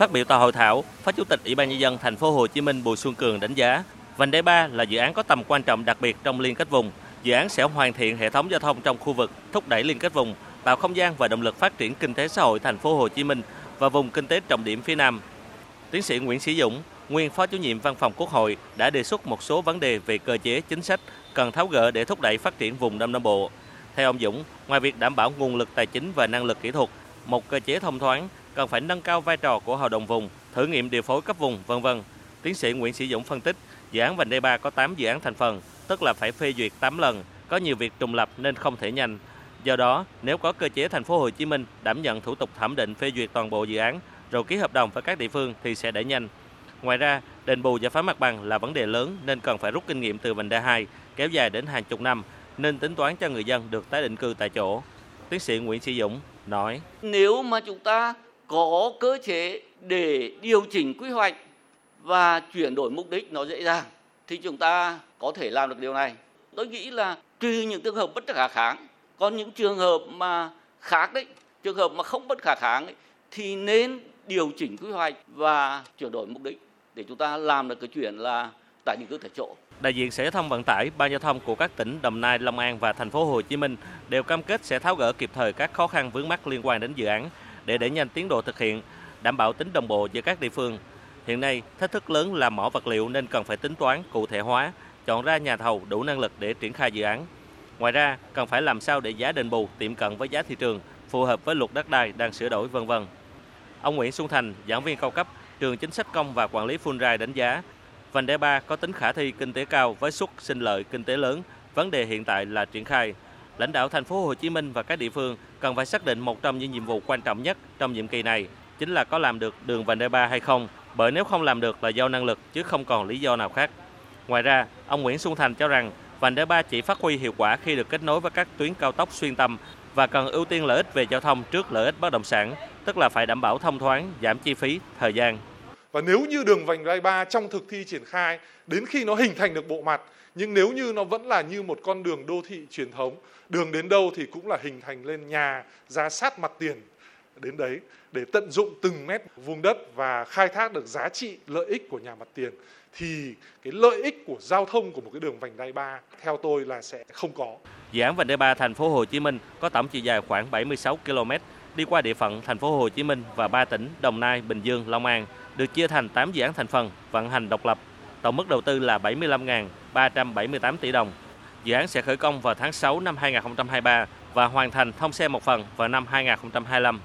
Phát biểu tại hội thảo, Phó Chủ tịch Ủy ban nhân dân thành phố Hồ Chí Minh Bùi Xuân Cường đánh giá, vành đai 3 là dự án có tầm quan trọng đặc biệt trong liên kết vùng. Dự án sẽ hoàn thiện hệ thống giao thông trong khu vực, thúc đẩy liên kết vùng, tạo không gian và động lực phát triển kinh tế xã hội thành phố Hồ Chí Minh và vùng kinh tế trọng điểm phía Nam. Tiến sĩ Nguyễn Sĩ Dũng, nguyên Phó Chủ nhiệm Văn phòng Quốc hội đã đề xuất một số vấn đề về cơ chế chính sách cần tháo gỡ để thúc đẩy phát triển vùng Đông Nam Bộ. Theo ông Dũng, ngoài việc đảm bảo nguồn lực tài chính và năng lực kỹ thuật, một cơ chế thông thoáng cần phải nâng cao vai trò của hội đồng vùng, thử nghiệm điều phối cấp vùng, vân vân. Tiến sĩ Nguyễn Sĩ Dũng phân tích, dự án vành đai 3 có 8 dự án thành phần, tức là phải phê duyệt 8 lần, có nhiều việc trùng lập nên không thể nhanh. Do đó, nếu có cơ chế thành phố Hồ Chí Minh đảm nhận thủ tục thẩm định phê duyệt toàn bộ dự án rồi ký hợp đồng với các địa phương thì sẽ đẩy nhanh. Ngoài ra, đền bù giải phóng mặt bằng là vấn đề lớn nên cần phải rút kinh nghiệm từ vành đai 2 kéo dài đến hàng chục năm nên tính toán cho người dân được tái định cư tại chỗ. Tiến sĩ Nguyễn Sĩ Dũng nói: Nếu mà chúng ta có cơ chế để điều chỉnh quy hoạch và chuyển đổi mục đích nó dễ dàng thì chúng ta có thể làm được điều này. Tôi nghĩ là trừ những trường hợp bất khả kháng, còn những trường hợp mà khác đấy, trường hợp mà không bất khả kháng ấy, thì nên điều chỉnh quy hoạch và chuyển đổi mục đích để chúng ta làm được cái chuyện là tại những cư tại chỗ. Đại diện Sở Giao thông Vận tải, Ban Giao thông của các tỉnh Đồng Nai, Long An và thành phố Hồ Chí Minh đều cam kết sẽ tháo gỡ kịp thời các khó khăn vướng mắc liên quan đến dự án để đẩy nhanh tiến độ thực hiện, đảm bảo tính đồng bộ giữa các địa phương. Hiện nay, thách thức lớn là mỏ vật liệu nên cần phải tính toán cụ thể hóa, chọn ra nhà thầu đủ năng lực để triển khai dự án. Ngoài ra, cần phải làm sao để giá đền bù tiệm cận với giá thị trường, phù hợp với luật đất đai đang sửa đổi vân vân. Ông Nguyễn Xuân Thành, giảng viên cao cấp trường chính sách công và quản lý Fulbright đánh giá, vành đai 3 có tính khả thi kinh tế cao với suất sinh lợi kinh tế lớn. Vấn đề hiện tại là triển khai. Lãnh đạo thành phố Hồ Chí Minh và các địa phương cần phải xác định một trong những nhiệm vụ quan trọng nhất trong nhiệm kỳ này chính là có làm được đường vành đai 3 hay không, bởi nếu không làm được là do năng lực chứ không còn lý do nào khác. Ngoài ra, ông Nguyễn Xuân Thành cho rằng vành đai 3 chỉ phát huy hiệu quả khi được kết nối với các tuyến cao tốc xuyên tâm và cần ưu tiên lợi ích về giao thông trước lợi ích bất động sản, tức là phải đảm bảo thông thoáng, giảm chi phí, thời gian. Và nếu như đường vành đai 3 trong thực thi triển khai đến khi nó hình thành được bộ mặt nhưng nếu như nó vẫn là như một con đường đô thị truyền thống, đường đến đâu thì cũng là hình thành lên nhà ra sát mặt tiền đến đấy để tận dụng từng mét vuông đất và khai thác được giá trị lợi ích của nhà mặt tiền thì cái lợi ích của giao thông của một cái đường vành đai 3 theo tôi là sẽ không có. Dự án vành đai 3 thành phố Hồ Chí Minh có tổng chiều dài khoảng 76 km, đi qua địa phận thành phố Hồ Chí Minh và ba tỉnh Đồng Nai, Bình Dương, Long An, được chia thành 8 dự án thành phần vận hành độc lập. Tổng mức đầu tư là 75.378 tỷ đồng. Dự án sẽ khởi công vào tháng 6 năm 2023 và hoàn thành thông xe một phần vào năm 2025.